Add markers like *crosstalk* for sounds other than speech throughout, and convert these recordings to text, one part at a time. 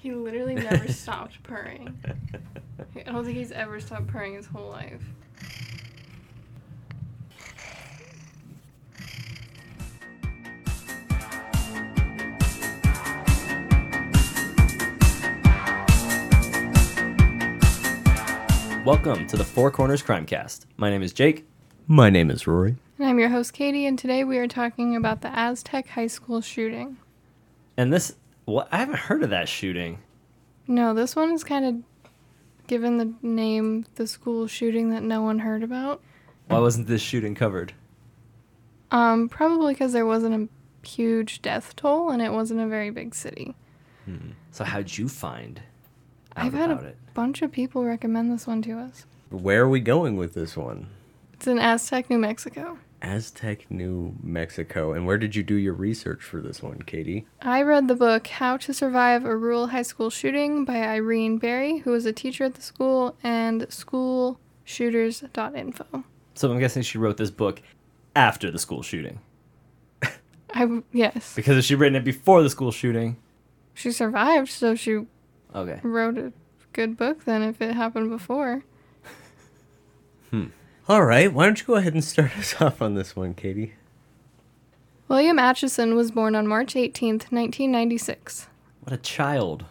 He literally never stopped purring. I don't think he's ever stopped purring his whole life. Welcome to the Four Corners Crimecast. My name is Jake. My name is Rory. And I'm your host, Katie, and today we are talking about the Aztec High School shooting. And this, what I haven't heard of that shooting. No, this one is kind of given the name the school shooting that no one heard about. Why wasn't this shooting covered? Um, probably because there wasn't a huge death toll and it wasn't a very big city. So how'd you find out I've had about a it? bunch of people recommend this one to us. Where are we going with this one? It's in Aztec, New Mexico. Aztec, New Mexico. And where did you do your research for this one, Katie? I read the book How to Survive a Rural High School Shooting by Irene Barry, who was a teacher at the school, and schoolshooters.info. So I'm guessing she wrote this book after the school shooting. I yes, Because if she'd written it before the school shooting, she survived, so she okay. wrote a good book then if it happened before. Hmm. All right, why don't you go ahead and start us *laughs* off on this one, Katie? William Atchison was born on March 18th, 1996. What a child.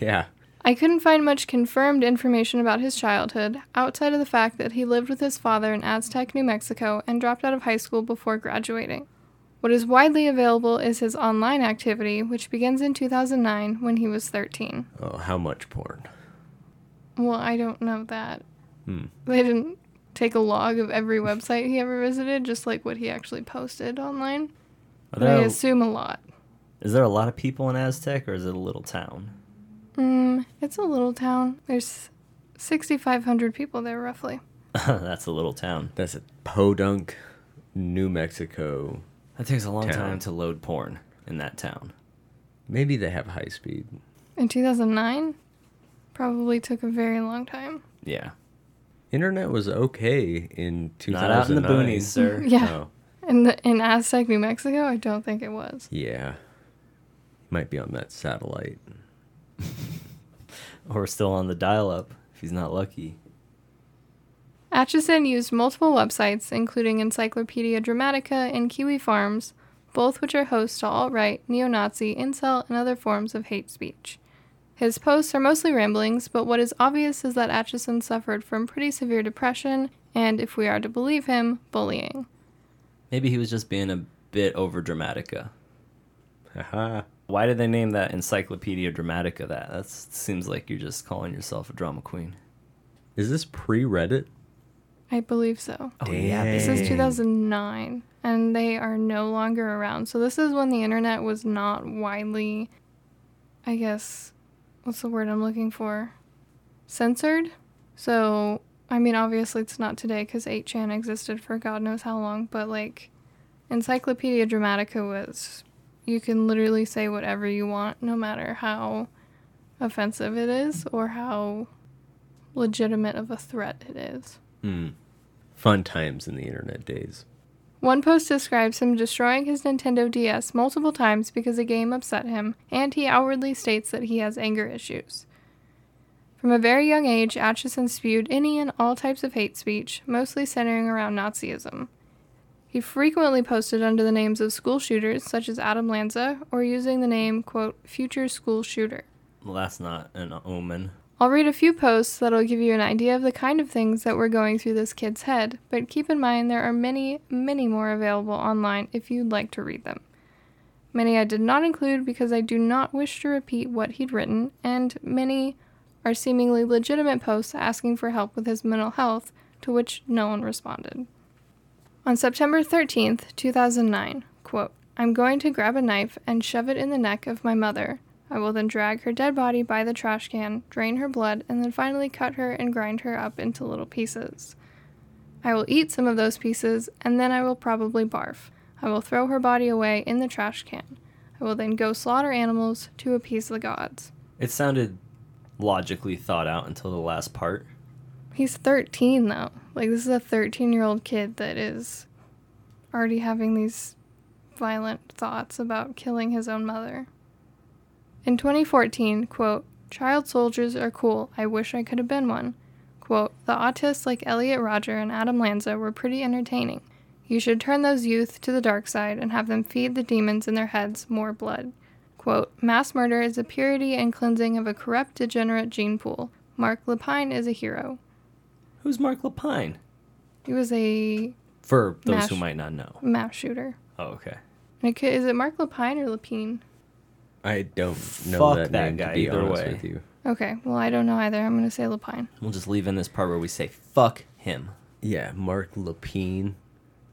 Yeah. I couldn't find much confirmed information about his childhood, outside of the fact that he lived with his father in Aztec, New Mexico, and dropped out of high school before graduating. What is widely available is his online activity, which begins in 2009 when he was 13. Oh, how much porn? Well, I don't know that. Hmm. They didn't take a log of every website he ever visited, just like what he actually posted online. Are I assume a lot. is there a lot of people in Aztec or is it a little town? Mm, it's a little town. There's 6,500 people there, roughly. *laughs* That's a little town. That's a Podunk, New Mexico. That takes a long Town. time to load porn in that town. Maybe they have high speed. In 2009, probably took a very long time. Yeah. Internet was okay in 2009. Not out in the boonies, sir. *laughs* Yeah. Oh, In the, in Aztec, New Mexico, I don't think it was. yeah. He might be on that satellite. *laughs* Or still on the dial up if he's not lucky. Atchison used multiple websites, including Encyclopedia Dramatica and Kiwi Farms, both which are hosts to alt right, neo Nazi, incel, and other forms of hate speech. His posts are mostly ramblings, but what is obvious is that Atchison suffered from pretty severe depression and, if we are to believe him, bullying. Maybe he was just being a bit over dramatica. Haha. Why did they name that Encyclopedia Dramatica that? That seems like you're just calling yourself a drama queen. Is this pre Reddit? I believe so. Oh, yeah, This is 2009, and they are no longer around. So this is when the internet was not widely, I guess, what's the word I'm looking for? Censored. So I mean, obviously it's not today because 8chan existed for God knows how long, but like, Encyclopedia Dramatica was, you can literally say whatever you want, no matter how offensive it is or how legitimate of a threat it is. Hmm. Fun times in the internet days. One post describes him destroying his Nintendo DS multiple times because a game upset him, and he outwardly states that he has anger issues. From a very young age, Atchison spewed any and all types of hate speech, mostly centering around Nazism. He frequently posted under the names of school shooters, such as Adam Lanza, or using the name, quote, future school shooter. Well, that's not an omen. I'll read a few posts that'll give you an idea of the kind of things that were going through this kid's head, but keep in mind there are many, many more available online if you'd like to read them. Many I did not include because I do not wish to repeat what he'd written, and many are seemingly legitimate posts asking for help with his mental health, to which no one responded. On September 13th, 2009, quote, I'm going to grab a knife and shove it in the neck of my mother. I will then drag her dead body by the trash can, drain her blood, and then finally cut her and grind her up into little pieces. I will eat some of those pieces, and then I will probably barf. I will throw her body away in the trash can. I will then go slaughter animals to appease the gods. It sounded logically thought out until the last part. He's 13, though. Like, this is a 13 year old kid that is already having these violent thoughts about killing his own mother. In 2014, quote, Child soldiers are cool. I wish I could have been one. Quote, the autists like Elliot Rodger and Adam Lanza were pretty entertaining. You should turn those youth to the dark side and have them feed the demons in their heads more blood. Quote, mass murder is the purity and cleansing of a corrupt, degenerate gene pool. Mark Lépine is a hero. Who's Mark Lépine? He was a For those Mash. who might not know. mass shooter. Oh, okay. Is it Mark Lépine or Lépine? I don't know Fuck that, that name guy to be either honest way. with you. Okay, well, I don't know either. I'm going to say Lépine. We'll just leave in this part where we say fuck him. Yeah, Mark Lépine.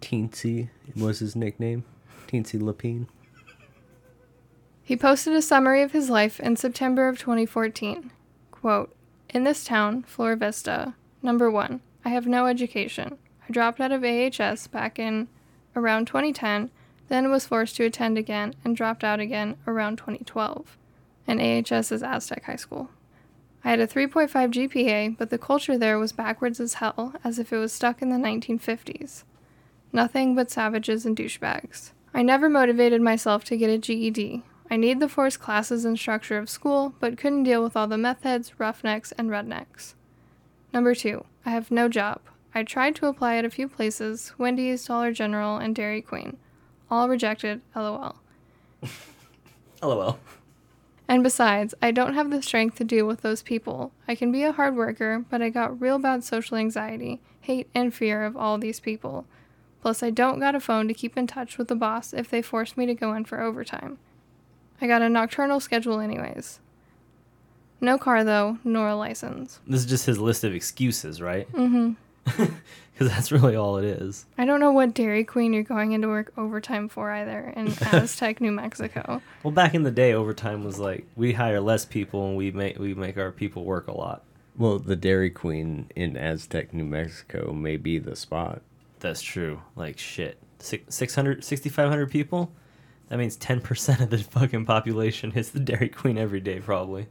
Teensy was his nickname. Teensy Lépine. He posted a summary of his life in September of 2014. Quote, In this town, Flora Vista, number one, I have no education. I dropped out of AHS back in around 2010, then was forced to attend again and dropped out again around 2012. And AHS is Aztec High School. I had a 3.5 GPA, but the culture there was backwards as hell, as if it was stuck in the 1950s. Nothing but savages and douchebags. I never motivated myself to get a GED. I need the forced classes and structure of school, but couldn't deal with all the meth heads, roughnecks, and rednecks. Number two, I have no job. I tried to apply at a few places Wendy's, Dollar General, and Dairy Queen. All rejected, lol. *laughs* LOL. And besides, I don't have the strength to deal with those people. I can be a hard worker, but I got real bad social anxiety, hate, and fear of all these people. Plus, I don't got a phone to keep in touch with the boss if they force me to go in for overtime. I got a nocturnal schedule, anyways. No car, though, nor a license. This is just his list of excuses, right? Mm hmm. *laughs* Because that's really all it is. I don't know what Dairy Queen you're going into work overtime for either in *laughs* Aztec, New Mexico. Well, back in the day, overtime was like we hire less people and we make we make our people work a lot. Well, the Dairy Queen in Aztec, New Mexico may be the spot. That's true. Like shit, Six, 600, 6,500 people. That means ten percent of the fucking population hits the Dairy Queen every day, probably.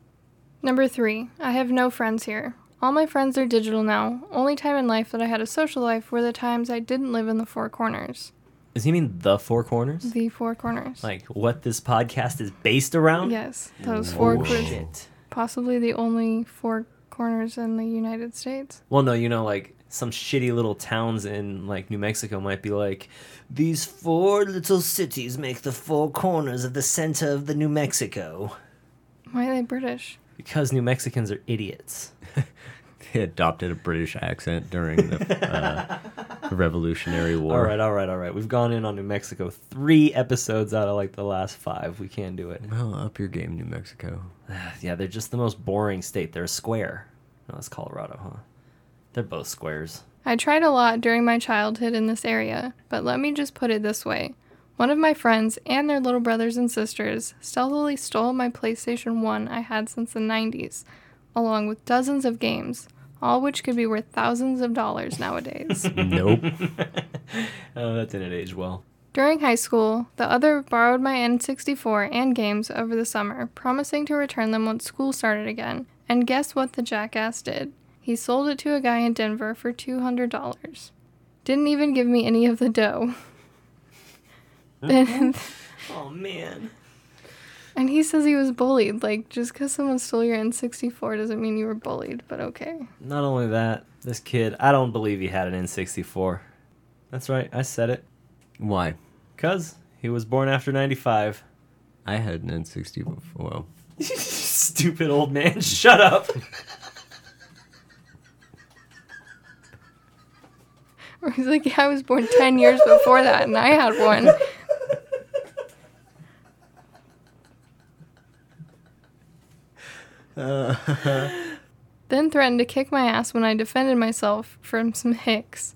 Number three, I have no friends here. All my friends are digital now. Only time in life that I had a social life were the times I didn't live in the four corners. Does he mean the four corners? The four corners. Like what this podcast is based around? yes, those four Oh corners. Possibly the only four corners in the United States. Well, no, you know, like some shitty little towns in like New Mexico might be like, these four little cities make the four corners of the center of the New Mexico. Why are they British? Because New Mexicans are idiots. *laughs* they adopted a British accent during the uh, Revolutionary War. All right, all right, all right. We've gone in on New Mexico three episodes out of like the last five. We can't do it. Well, up your game, New Mexico. *sighs* yeah, they're just the most boring state. They're a square. No, that's Colorado, huh? They're both squares. I tried a lot during my childhood in this area, but let me just put it this way. One of my friends and their little brothers and sisters stealthily stole my PlayStation 1 I had since the 90s, along with dozens of games, all which could be worth thousands of dollars nowadays. *laughs* Nope. *laughs* Oh, that didn't age well. During high school, the other borrowed my N64 and games over the summer, promising to return them once school started again. And guess what the jackass did? He sold it to a guy in Denver for $200. Didn't even give me any of the dough. *laughs* Mm-hmm. and, *laughs* Oh man. and he says he was bullied. Like, just because someone stole your N64 doesn't mean you were bullied, but okay. Not only that, this kid, I don't believe he had an N64. That's right, I said it. Why? Cuz he was born after 95. I had an N64. Well, *laughs* Stupid old man, *laughs* shut up. Or he's like, yeah, I was born 10 years before that, and I had one. *laughs* then threatened to kick my ass when I defended myself from some hicks.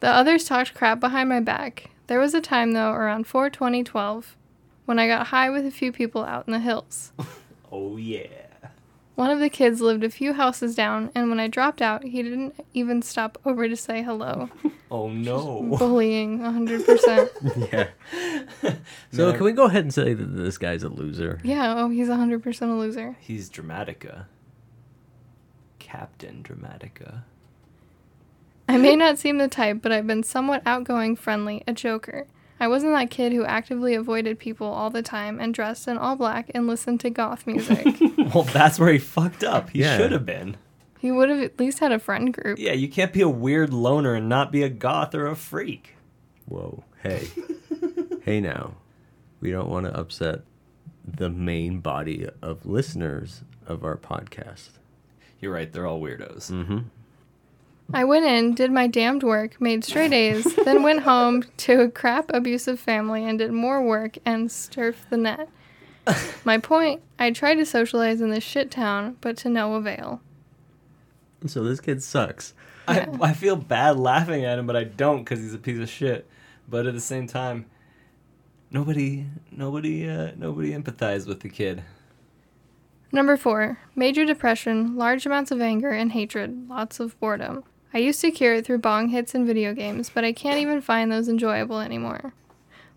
the others talked crap behind my back. There was a time, though, around 4 2012, when I got high with a few people out in the hills. *laughs* Oh yeah. One of the kids lived a few houses down, and when I dropped out, he didn't even stop over to say hello. *laughs* Oh no. *laughs* Bullying, 100%. *laughs* yeah. *laughs* so Man. can we go ahead and say that this guy's a loser? Yeah, oh, he's 100% a loser. He's Dramatica. Captain Dramatica. I may not seem the type, but I've been somewhat outgoing, friendly, a joker. I wasn't that kid who actively avoided people all the time and dressed in all black and listened to goth music. Well, that's where he fucked up. He Yeah. should have been. He would have at least had a friend group. Yeah, you can't be a weird loner and not be a goth or a freak. Whoa. Hey. *laughs* hey now. We don't want to upset the main body of listeners of our podcast. You're right, they're all weirdos. Mm-hmm. I went in, did my damned work, made straight A's, *laughs* then went home to a crap abusive family and did more work and surfed the net. *laughs* My point, I tried to socialize in this shit town, but to no avail. So this kid sucks. I, I feel bad laughing at him, but I don't because he's a piece of shit. But at the same time, nobody, nobody, uh, nobody empathized with the kid. Number four, major depression, large amounts of anger and hatred, lots of boredom. I used to cure it through bong hits and video games, but I can't even find those enjoyable anymore.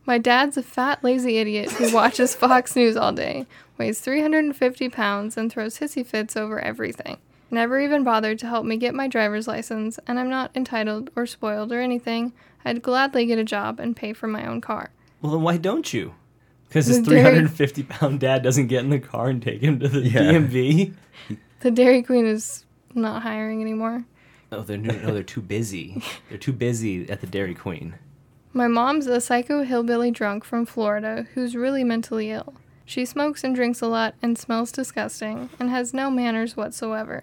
My dad's a fat, lazy idiot who watches *laughs* Fox News all day, weighs 350 pounds, and throws hissy fits over everything. Never even bothered to help me get my driver's license, and I'm not entitled or spoiled or anything. I'd gladly get a job and pay for my own car. Well, then why don't you? Because his The dairy- 350 pound dad doesn't get in the car and take him to the Yeah. DMV. *laughs* The Dairy Queen is not hiring anymore. Oh, they're no, no, they're too busy. They're too busy at the Dairy Queen. My mom's a psycho hillbilly drunk from Florida who's really mentally ill. She smokes and drinks a lot and smells disgusting and has no manners whatsoever.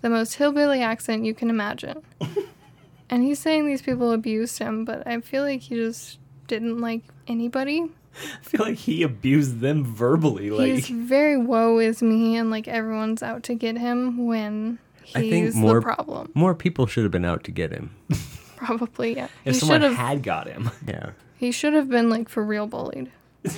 The most hillbilly accent you can imagine. *laughs* and he's saying these people abused him, but I feel like he just didn't like anybody. I feel like he abused them verbally. Like he's very woe is me and like everyone's out to get him when I think he's more- the problem. More people should have been out to get him. *laughs* Probably, yeah. if he someone should have had got him, Yeah. he should have been like for real bullied. *laughs*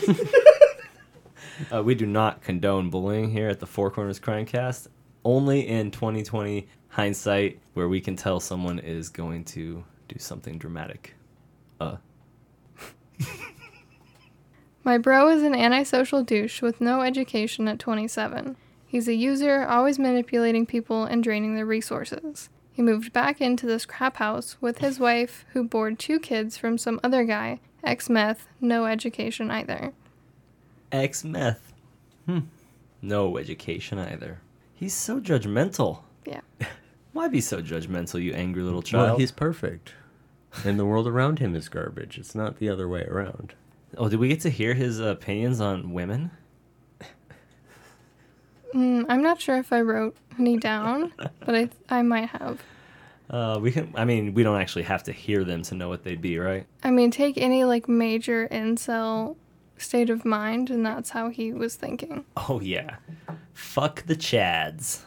uh, we do not condone bullying here at the Four Corners Crime Cast. Only in 2020 hindsight, where we can tell someone is going to do something dramatic. Uh, *laughs* My bro is an antisocial douche with no education at 27. He's a user, always manipulating people and draining their resources. He moved back into this crap house with his wife, who bore two kids from some other guy, ex meth, no education either. Ex meth. Hmm. No education either. He's so judgmental. Yeah. *laughs* Why be so judgmental, you angry little child? Well, he's perfect. And the world around him is garbage. It's not the other way around. Oh, did we get to hear his opinions on women? Mm, I'm not sure if I wrote any down, *laughs* but I, I might have. Uh, we can. I mean, we don't actually have to hear them to know what they'd be, right? I mean, take any like major incel state of mind, and that's how he was thinking. Oh yeah. Fuck the Chads.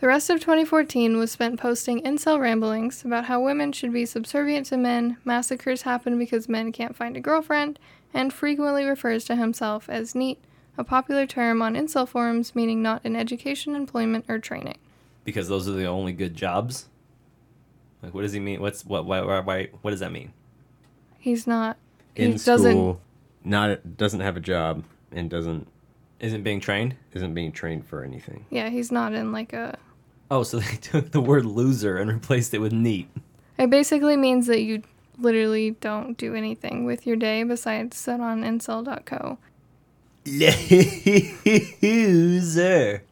The rest of 2014 was spent posting incel ramblings about how women should be subservient to men, massacres happen because men can't find a girlfriend, and frequently refers to himself as neat, a popular term on incel forums meaning not in education, employment, or training. Because those are the only good jobs. Like, what does he mean? What's what? Why? Why? why what does that mean? He's not. In he doesn't. School, not doesn't have a job and doesn't Isn't being trained? isn't being trained for anything. Yeah, he's not in like a. Oh, so *laughs* they took the word loser and replaced it with neat. It basically means that you literally don't do anything with your day besides sit on incel.co. Loser.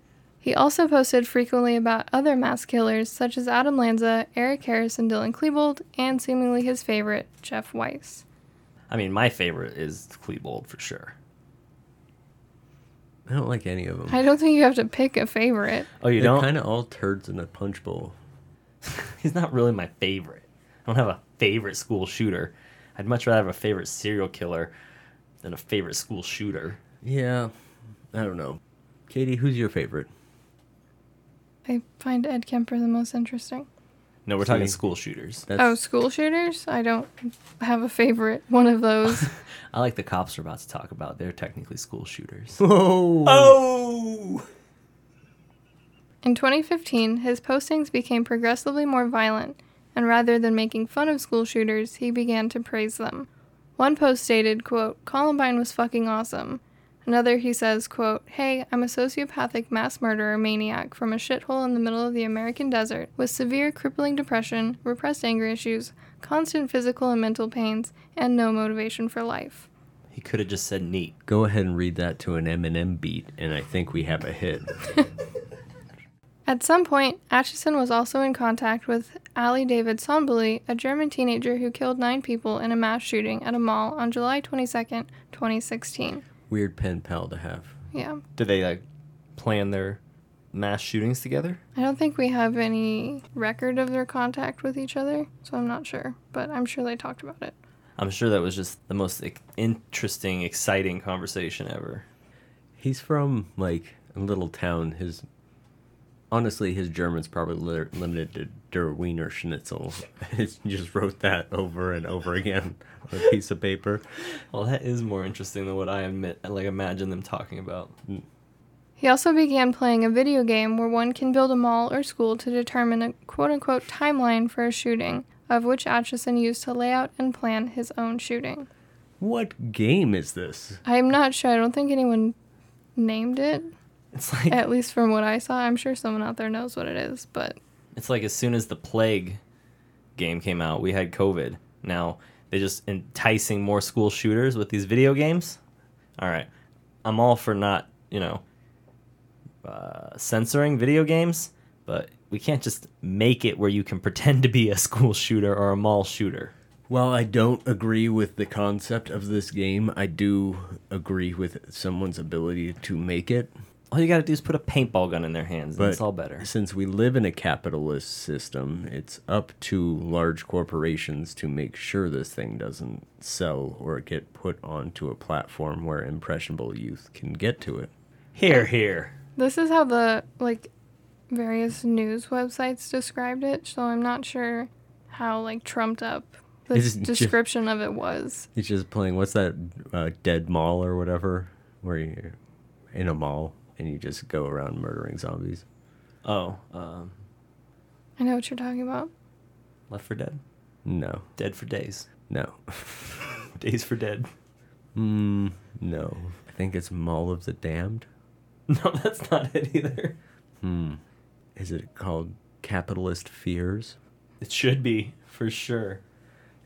He also posted frequently about other mass killers such as Adam Lanza, Eric Harris, and Dylan Klebold, and seemingly his favorite, Jeff Weise. I mean, my favorite is Klebold for sure. I don't like any of them. I don't think you have to pick a favorite. Oh, you They're don't? kind of all turds in a punch bowl. *laughs* He's not really my favorite. I don't have a favorite school shooter. I'd much rather have a favorite serial killer than a favorite school shooter. Yeah, I don't know. Katie, who's your favorite? I find Ed Kemper the most interesting. No, we're talking school shooters. That's, Oh, school shooters? I don't have a favorite one of those. *laughs* I like the cops we're about to talk about. They're technically school shooters. Whoa. oh! In 2015, his postings became progressively more violent, and rather than making fun of school shooters, he began to praise them. One post stated, quote, Columbine was fucking awesome. Another, he says, quote, Hey, I'm a sociopathic mass murderer maniac from a shithole in the middle of the American desert with severe crippling depression, repressed anger issues, constant physical and mental pains, and no motivation for life. He could have just said neat. Go ahead and read that to an Eminem beat, and I think we have a hit. *laughs* At some point, Atchison was also in contact with Ali David Sonboly, a German teenager who killed nine people in a mass shooting at a mall on July 22nd, 2016. Weird pen pal to have. Yeah. Did they like plan their mass shootings together? I don't think we have any record of their contact with each other, so I'm not sure, but I'm sure they talked about it. I'm sure that was just the most interesting, exciting conversation ever. He's from like a little town. His honestly, his German's probably li- limited to Der Wiener Schnitzel. *laughs* he just wrote that over and over again on a piece of paper. Well, that is more interesting than what I admit, like imagine them talking about. He also began playing a video game where one can build a mall or school to determine a quote unquote timeline for a shooting, of which Atchison used to lay out and plan his own shooting. What game is this? I'm not sure. I don't think anyone named it, It's like at least from what I saw. I'm sure someone out there knows what it is, but it's like as soon as the plague game came out, we had COVID. Now they're just enticing more school shooters with these video games. All right, I'm all for not you know uh, censoring video games, but we can't just make it where you can *laughs* pretend to be a school shooter or a mall shooter. While I don't agree with the concept of this game, I do agree with someone's ability to make it. All you got to do is put a paintball gun in their hands, and it's all better. since we live in a capitalist system, it's up to large corporations to make sure this thing doesn't sell or get put onto a platform where impressionable youth can get to it. Hear, hear. this is how the like various news websites described it, so I'm not sure how like trumped up the Is it ju- description of it was. He's just playing what's that uh, dead mall or whatever, where you're in a mall and you just go around murdering zombies. Oh, um, I know what you're talking about. Left for Dead, No, Dead for Days, no, *laughs* Days for Dead. mm, no. I think it's Mall of the Damned. *laughs* No, that's not it either. Hmm. Is it called Capitalist Fears? It should be for sure.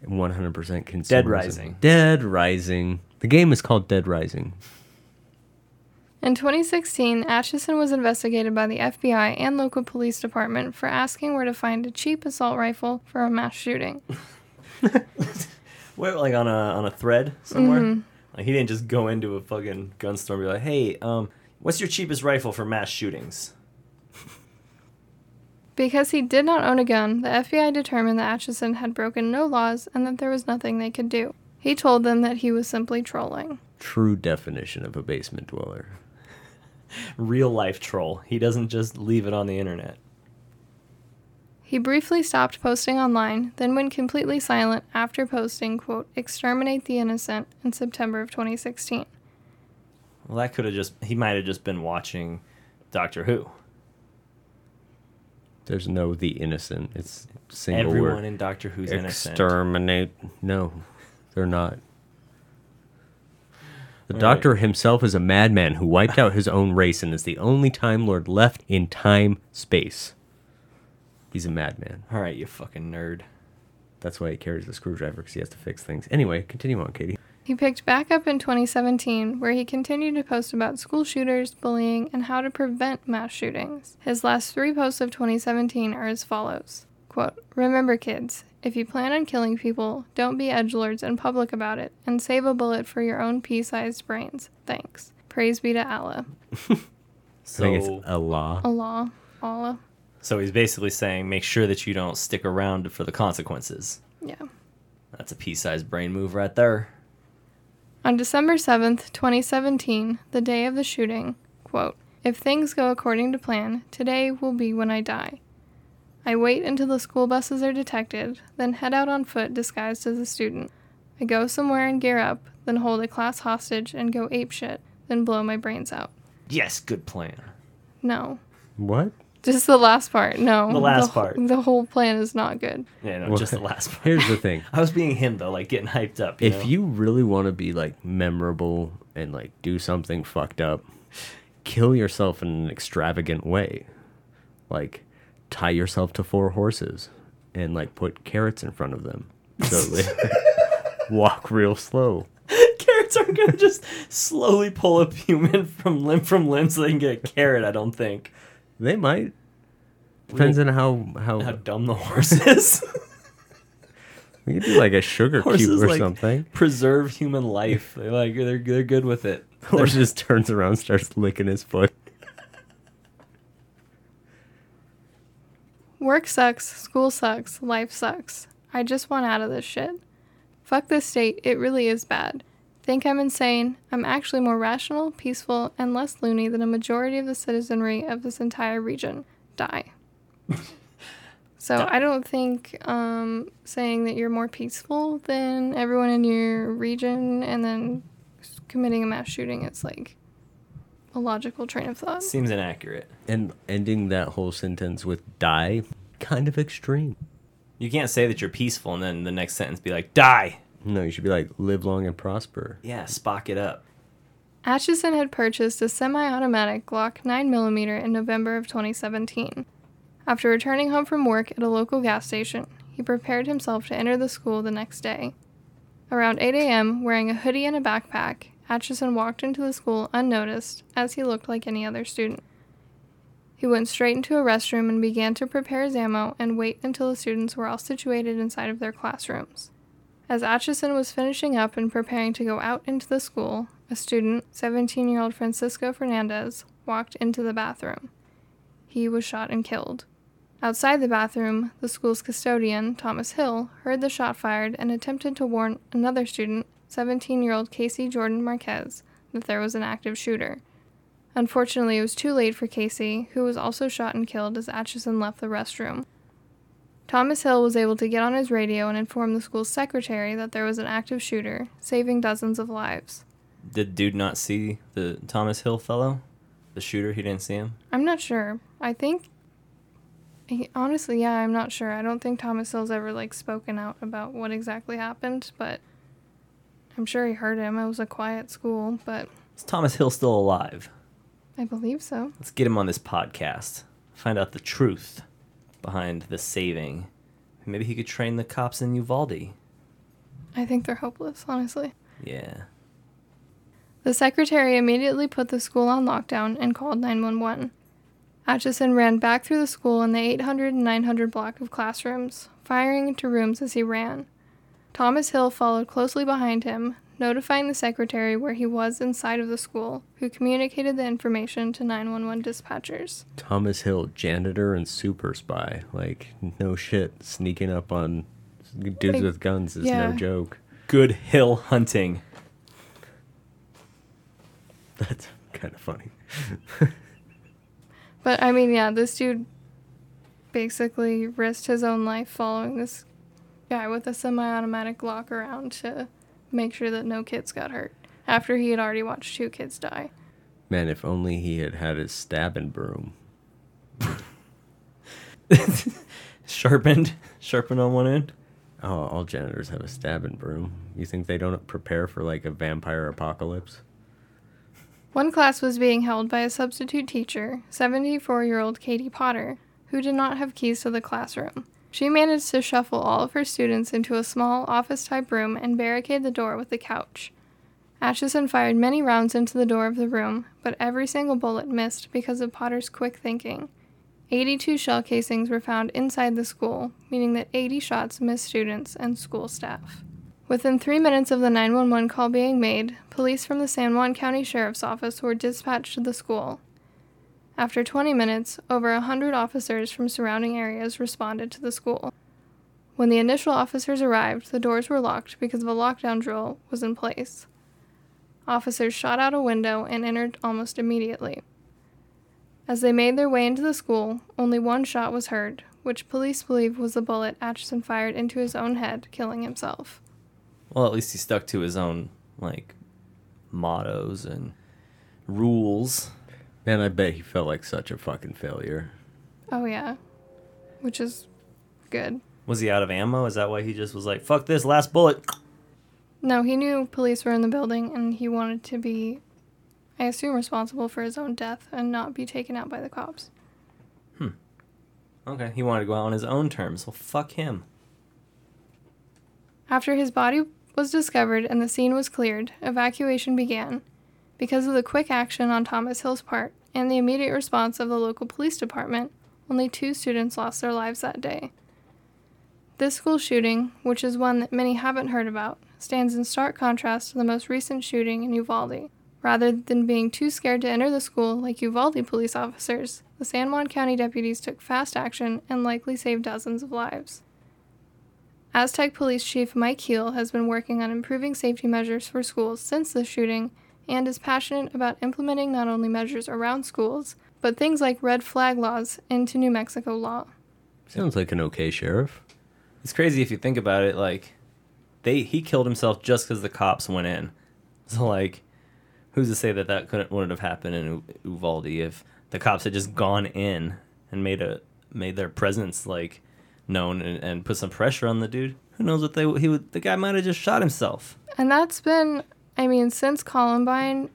100% consumerism. Dead Rising. Dead Rising. The game is called Dead Rising. In 2016, Atchison was investigated by the FBI and local police department for asking where to find a cheap assault rifle for a mass shooting. *laughs* *laughs* Where, like on a on a thread somewhere. Like he didn't just go into a fucking gun store and be like, "Hey, um, what's your cheapest rifle for mass shootings?" Because he did not own a gun, the FBI determined that Atchison had broken no laws and that there was nothing they could do. He told them that he was simply trolling. True definition of a basement dweller. Real life troll. He doesn't just leave it on the internet. He briefly stopped posting online, then went completely silent after posting, quote, exterminate the innocent in September of 2016. Well, that could have just he might have just been watching Doctor Who. There's no the innocent. It's single Everyone word. in Doctor Who's innocent. Exterminate. No, they're not. The All Doctor himself is a madman who wiped out his own race and is the only Time Lord left in time space. He's a madman. All right, you fucking nerd. That's why he carries the screwdriver because he has to fix things. Anyway, continue on, Katie. He picked back up in 2017, where he continued to post about school shooters, bullying, and how to prevent mass shootings. His last three posts of 2017 are as follows Quote, Remember, kids, if you plan on killing people, don't be edgelords in public about it, and save a bullet for your own pea sized brains. Thanks. Praise be to Allah. *laughs* I think So, it's Allah. Allah. Allah. so he's basically saying, make sure that you don't stick around for the consequences. Yeah. That's a pea-sized brain move right there. On December 7th, 2017, the day of the shooting, quote, If things go according to plan, today will be when I die. I wait until the school buses are detected, then head out on foot disguised as a student. I go somewhere and gear up, then hold a class hostage and go apeshit, then blow my brains out. Yes, good plan. No. What? Just the last part. No. The last wh- part. The whole plan is not good. Yeah, no, Well, just the last *laughs* part. Here's the thing. *laughs* I was being him though, like getting hyped up. You if know? you really want to be like memorable and like do something fucked up, kill yourself in an extravagant way. Like tie yourself to four horses and like put carrots in front of them. So *laughs* they walk real slow. carrots aren't gonna just slowly pull a human from limb from limb so they can get a carrot. I don't think. They might. Depends on how how, How dumb the horse is. *laughs* we could do like a sugar Horses cube or like something. preserve human life. They like they're they're good with it. *laughs* Horse just turns around, starts licking his foot. Work sucks, school sucks, life sucks. I just want out of this shit. Fuck this state, it really is bad. Think I'm insane? I'm actually more rational, peaceful, and less loony than a majority of the citizenry of this entire region. Die. *laughs* so Die. I don't think um, saying that you're more peaceful than everyone in your region and then committing a mass shooting is like a logical train of thought. Seems inaccurate. And ending that whole sentence with die, kind of extreme. You can't say that you're peaceful and then the next sentence be like die. No, you should be like live long and prosper. Yeah, spock it up. Atchison had purchased a semi automatic Glock 9mm in November of 2017. After returning home from work at a local gas station, he prepared himself to enter the school the next day. Around 8 a.m., wearing a hoodie and a backpack, Atchison walked into the school unnoticed, as he looked like any other student. He went straight into a restroom and began to prepare his ammo and wait until the students were all situated inside of their classrooms. As Atchison was finishing up and preparing to go out into the school, a student, 17 year old Francisco Fernandez, walked into the bathroom. He was shot and killed. Outside the bathroom, the school's custodian, Thomas Hill, heard the shot fired and attempted to warn another student, 17 year old Casey Jordan Marquez, that there was an active shooter. Unfortunately, it was too late for Casey, who was also shot and killed as Atchison left the restroom. Thomas Hill was able to get on his radio and inform the school's secretary that there was an active shooter, saving dozens of lives. Did dude not see the Thomas Hill fellow? The shooter, he didn't see him? I'm not sure. I think. he- Honestly, yeah, I'm not sure. I don't think Thomas Hill's ever like spoken out about what exactly happened, but I'm sure he heard him. It was a quiet school, but Is Thomas Hill still alive? I believe so. Let's get him on this podcast. Find out the truth behind the saving. Maybe he could train the cops in Uvalde. I think they're hopeless, honestly. Yeah. The secretary immediately put the school on lockdown and called 911. Atchison ran back through the school in the 800 and 900 block of classrooms, firing into rooms as he ran. Thomas Hill followed closely behind him, notifying the secretary where he was inside of the school, who communicated the information to 911 dispatchers. Thomas Hill, janitor and super spy. Like, no shit. Sneaking up on dudes Like, with guns is yeah. no joke. Good hill hunting. *laughs* That's kind of funny. But I mean, yeah, this dude basically risked his own life following this guy with a semi automatic Glock around to make sure that no kids got hurt after he had already watched two kids die. Man, if only he had had his stabbing broom. *laughs* Sharpened. Sharpened on one end. Oh, all janitors have a stabbing broom. You think they don't prepare for like a vampire apocalypse? One class was being held by a substitute teacher, 74 year old Katie Potter, who did not have keys to the classroom. She managed to shuffle all of her students into a small office type room and barricade the door with a couch. Atchison fired many rounds into the door of the room, but every single bullet missed because of Potter's quick thinking. 82 shell casings were found inside the school, meaning that 80 shots missed students and school staff. Within three minutes of the 911 call being made, police from the San Juan County Sheriff's Office were dispatched to the school. After 20 minutes, over a 100 officers from surrounding areas responded to the school. When the initial officers arrived, the doors were locked because of a lockdown drill was in place. Officers shot out a window and entered almost immediately. As they made their way into the school, only one shot was heard, which police believe was the bullet Atchison fired into his own head, killing himself. Well, at least he stuck to his own like mottos and rules. Man, I bet he felt like such a fucking failure. Oh yeah, which is good. Was he out of ammo? Is that why he just was like, "Fuck this, last bullet"? No, he knew police were in the building and he wanted to be, I assume, responsible for his own death and not be taken out by the cops. Hmm. Okay, he wanted to go out on his own terms. Well, fuck him. After his body was discovered and the scene was cleared, evacuation began. Because of the quick action on Thomas Hill's part and the immediate response of the local police department, only two students lost their lives that day. This school shooting, which is one that many haven't heard about, stands in stark contrast to the most recent shooting in Uvalde. Rather than being too scared to enter the school like Uvalde police officers, the San Juan County deputies took fast action and likely saved dozens of lives. Aztec Police Chief Mike Heal has been working on improving safety measures for schools since the shooting and is passionate about implementing not only measures around schools, but things like red flag laws into New Mexico law. Sounds like an okay sheriff. It's crazy if you think about it. Like, they he killed himself just because the cops went in. *laughs* So like, who's to say that that couldn't wouldn't have happened in U- Uvalde if the cops had just gone in and made a made their presence like known and, and put some pressure on the dude? Who knows what they he would the guy might have just shot himself. And that's been, I mean, since Columbine,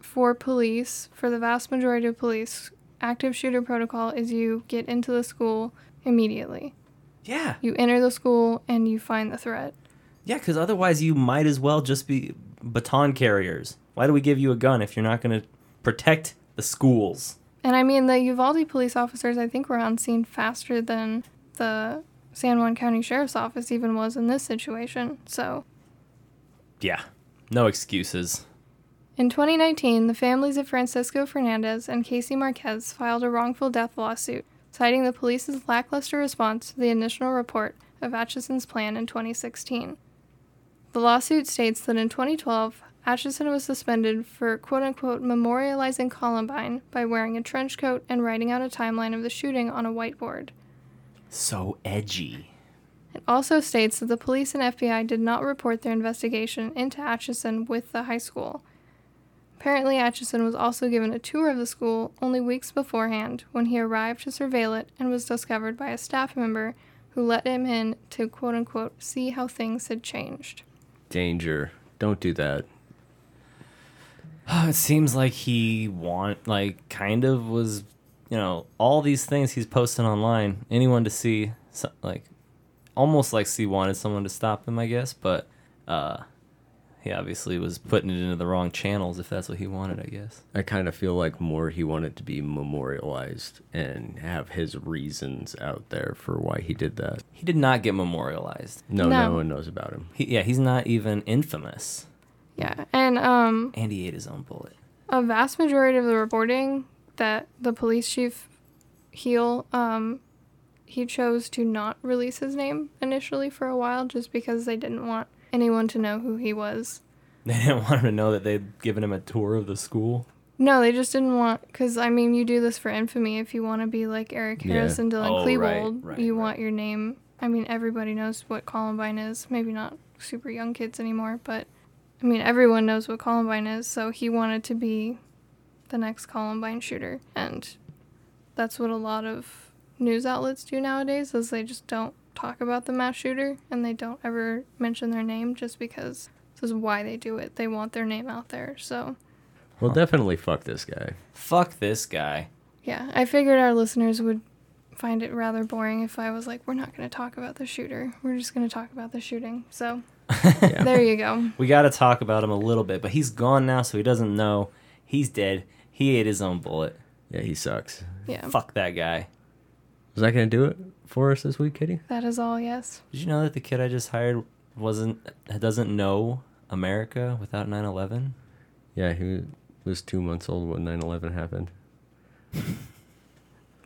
for police, for the vast majority of police, active shooter protocol is you get into the school immediately. Yeah, You enter the school and you find the threat. yeah, because otherwise you might as well just be baton carriers. Why do we give you a gun if you're not going to protect the schools? And I mean, the Uvalde police officers, I think, were on scene faster than the San Juan County Sheriff's Office even was in this situation. So, Yeah, no excuses. in 2019, the families of Francisco Fernandez and Casey Marquez filed a wrongful death lawsuit, citing the police's lackluster response to the initial report of Atchison's plan in 2016. The lawsuit states that in 2012, Atchison was suspended for quote unquote memorializing Columbine by wearing a trench coat and writing out a timeline of the shooting on a whiteboard. So edgy. It also states that the police and FBI did not report their investigation into Atchison with the high school. Apparently, Atchison was also given a tour of the school only weeks beforehand when he arrived to surveil it and was discovered by a staff member who let him in to quote unquote see how things had changed. Danger. Don't do that. *sighs* It seems like he want like kind of was, you know, all these things he's posting online. Anyone to see, so, like, almost like C wanted someone to stop him, I guess. But uh, he obviously was putting it into the wrong channels if that's what he wanted, I guess. I kind of feel like more he wanted to be memorialized and have his reasons out there for why he did that. He did not get memorialized. No, no, No. one knows about him. He, yeah, he's not even infamous. Yeah, and um, And he ate his own bullet. a vast majority of the reporting that the police chief Heal um he chose to not release his name initially for a while just because they didn't want anyone to know who he was. *laughs* They didn't want him to know that they'd given him a tour of the school. No, they just didn't want because I mean you do this for infamy if you want to be like Eric Yeah. Harris and Dylan Oh, right, Klebold, right, you right. want your name. I mean everybody knows what Columbine is. Maybe not super young kids anymore, but I mean everyone knows what Columbine is. So he wanted to be the next Columbine shooter, and that's what a lot of news outlets do nowadays. Is they just don't talk about the mass shooter and they don't ever mention their name just because this is why they do it. They want their name out there. So. Well, definitely fuck this guy. Fuck this guy. Yeah, I figured our listeners would find it rather boring if I was like, we're not going to talk about the shooter. We're just going to talk about the shooting. So *laughs* Yeah. there you go. We got to talk about him a little bit, but he's gone now, so he doesn't know. He's dead. He ate his own bullet. Yeah, he sucks. Yeah, Fuck that guy. Was that gonna do it for us this week, Kitty? that is all, yes. Did you know that the kid I just hired wasn't doesn't know America without 9/11? Yeah, he was two months old when 9/11 happened. *laughs*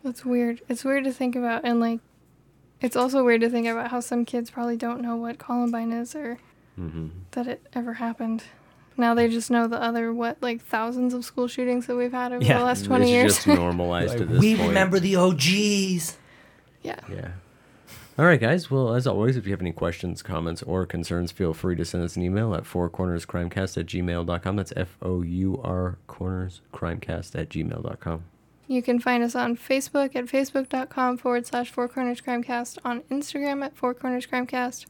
That's weird. It's weird to think about. And like, it's also weird to think about how some kids probably don't know what Columbine is or Mm-hmm. that it ever happened. Now they just know the other, what, like thousands of school shootings that we've had over Yeah, the last 20 it's years. just *laughs* normalized Like, at this we point. remember the OGs. yeah. Yeah. All right, guys. Well, as always, if you have any questions, comments, or concerns, feel free to send us an email at fourcornerscrimecast at gmail.com. That's F O U R corners crimecast at gmail.com. You can find us on Facebook at facebook.com forward slash Four Corners Crimecast, on Instagram at Four Corners Crimecast,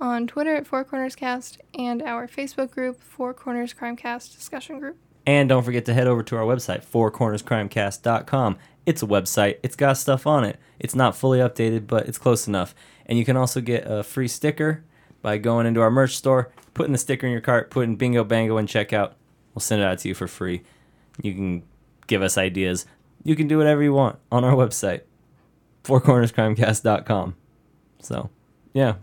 on Twitter at Four Corners Cast, and our Facebook group, Four Corners Crimecast Discussion Group. And don't forget to head over to our website, fourcornerscrimecast.com. It's a website. It's got stuff on it. It's not fully updated, but it's close enough. And you can also get a free sticker by going into our merch store, putting the sticker in your cart, putting Bingo Bango in checkout. We'll send it out to you for free. You can give us ideas. You can do whatever you want on our website, fourcornerscrimecast.com. So, yeah.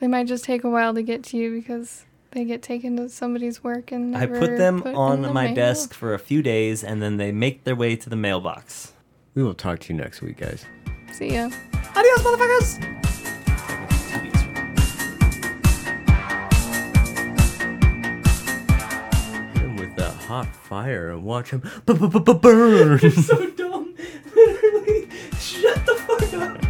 They might just take a while to get to you because they get taken to somebody's work and I put them put on the my mail. desk for a few days and then they make their way to the mailbox. We will talk to you next week, guys. See ya. Adios, motherfuckers! With that hot fire and watch him b- b- b- burn. *laughs* You're so dumb. *laughs* Literally, shut the fuck up.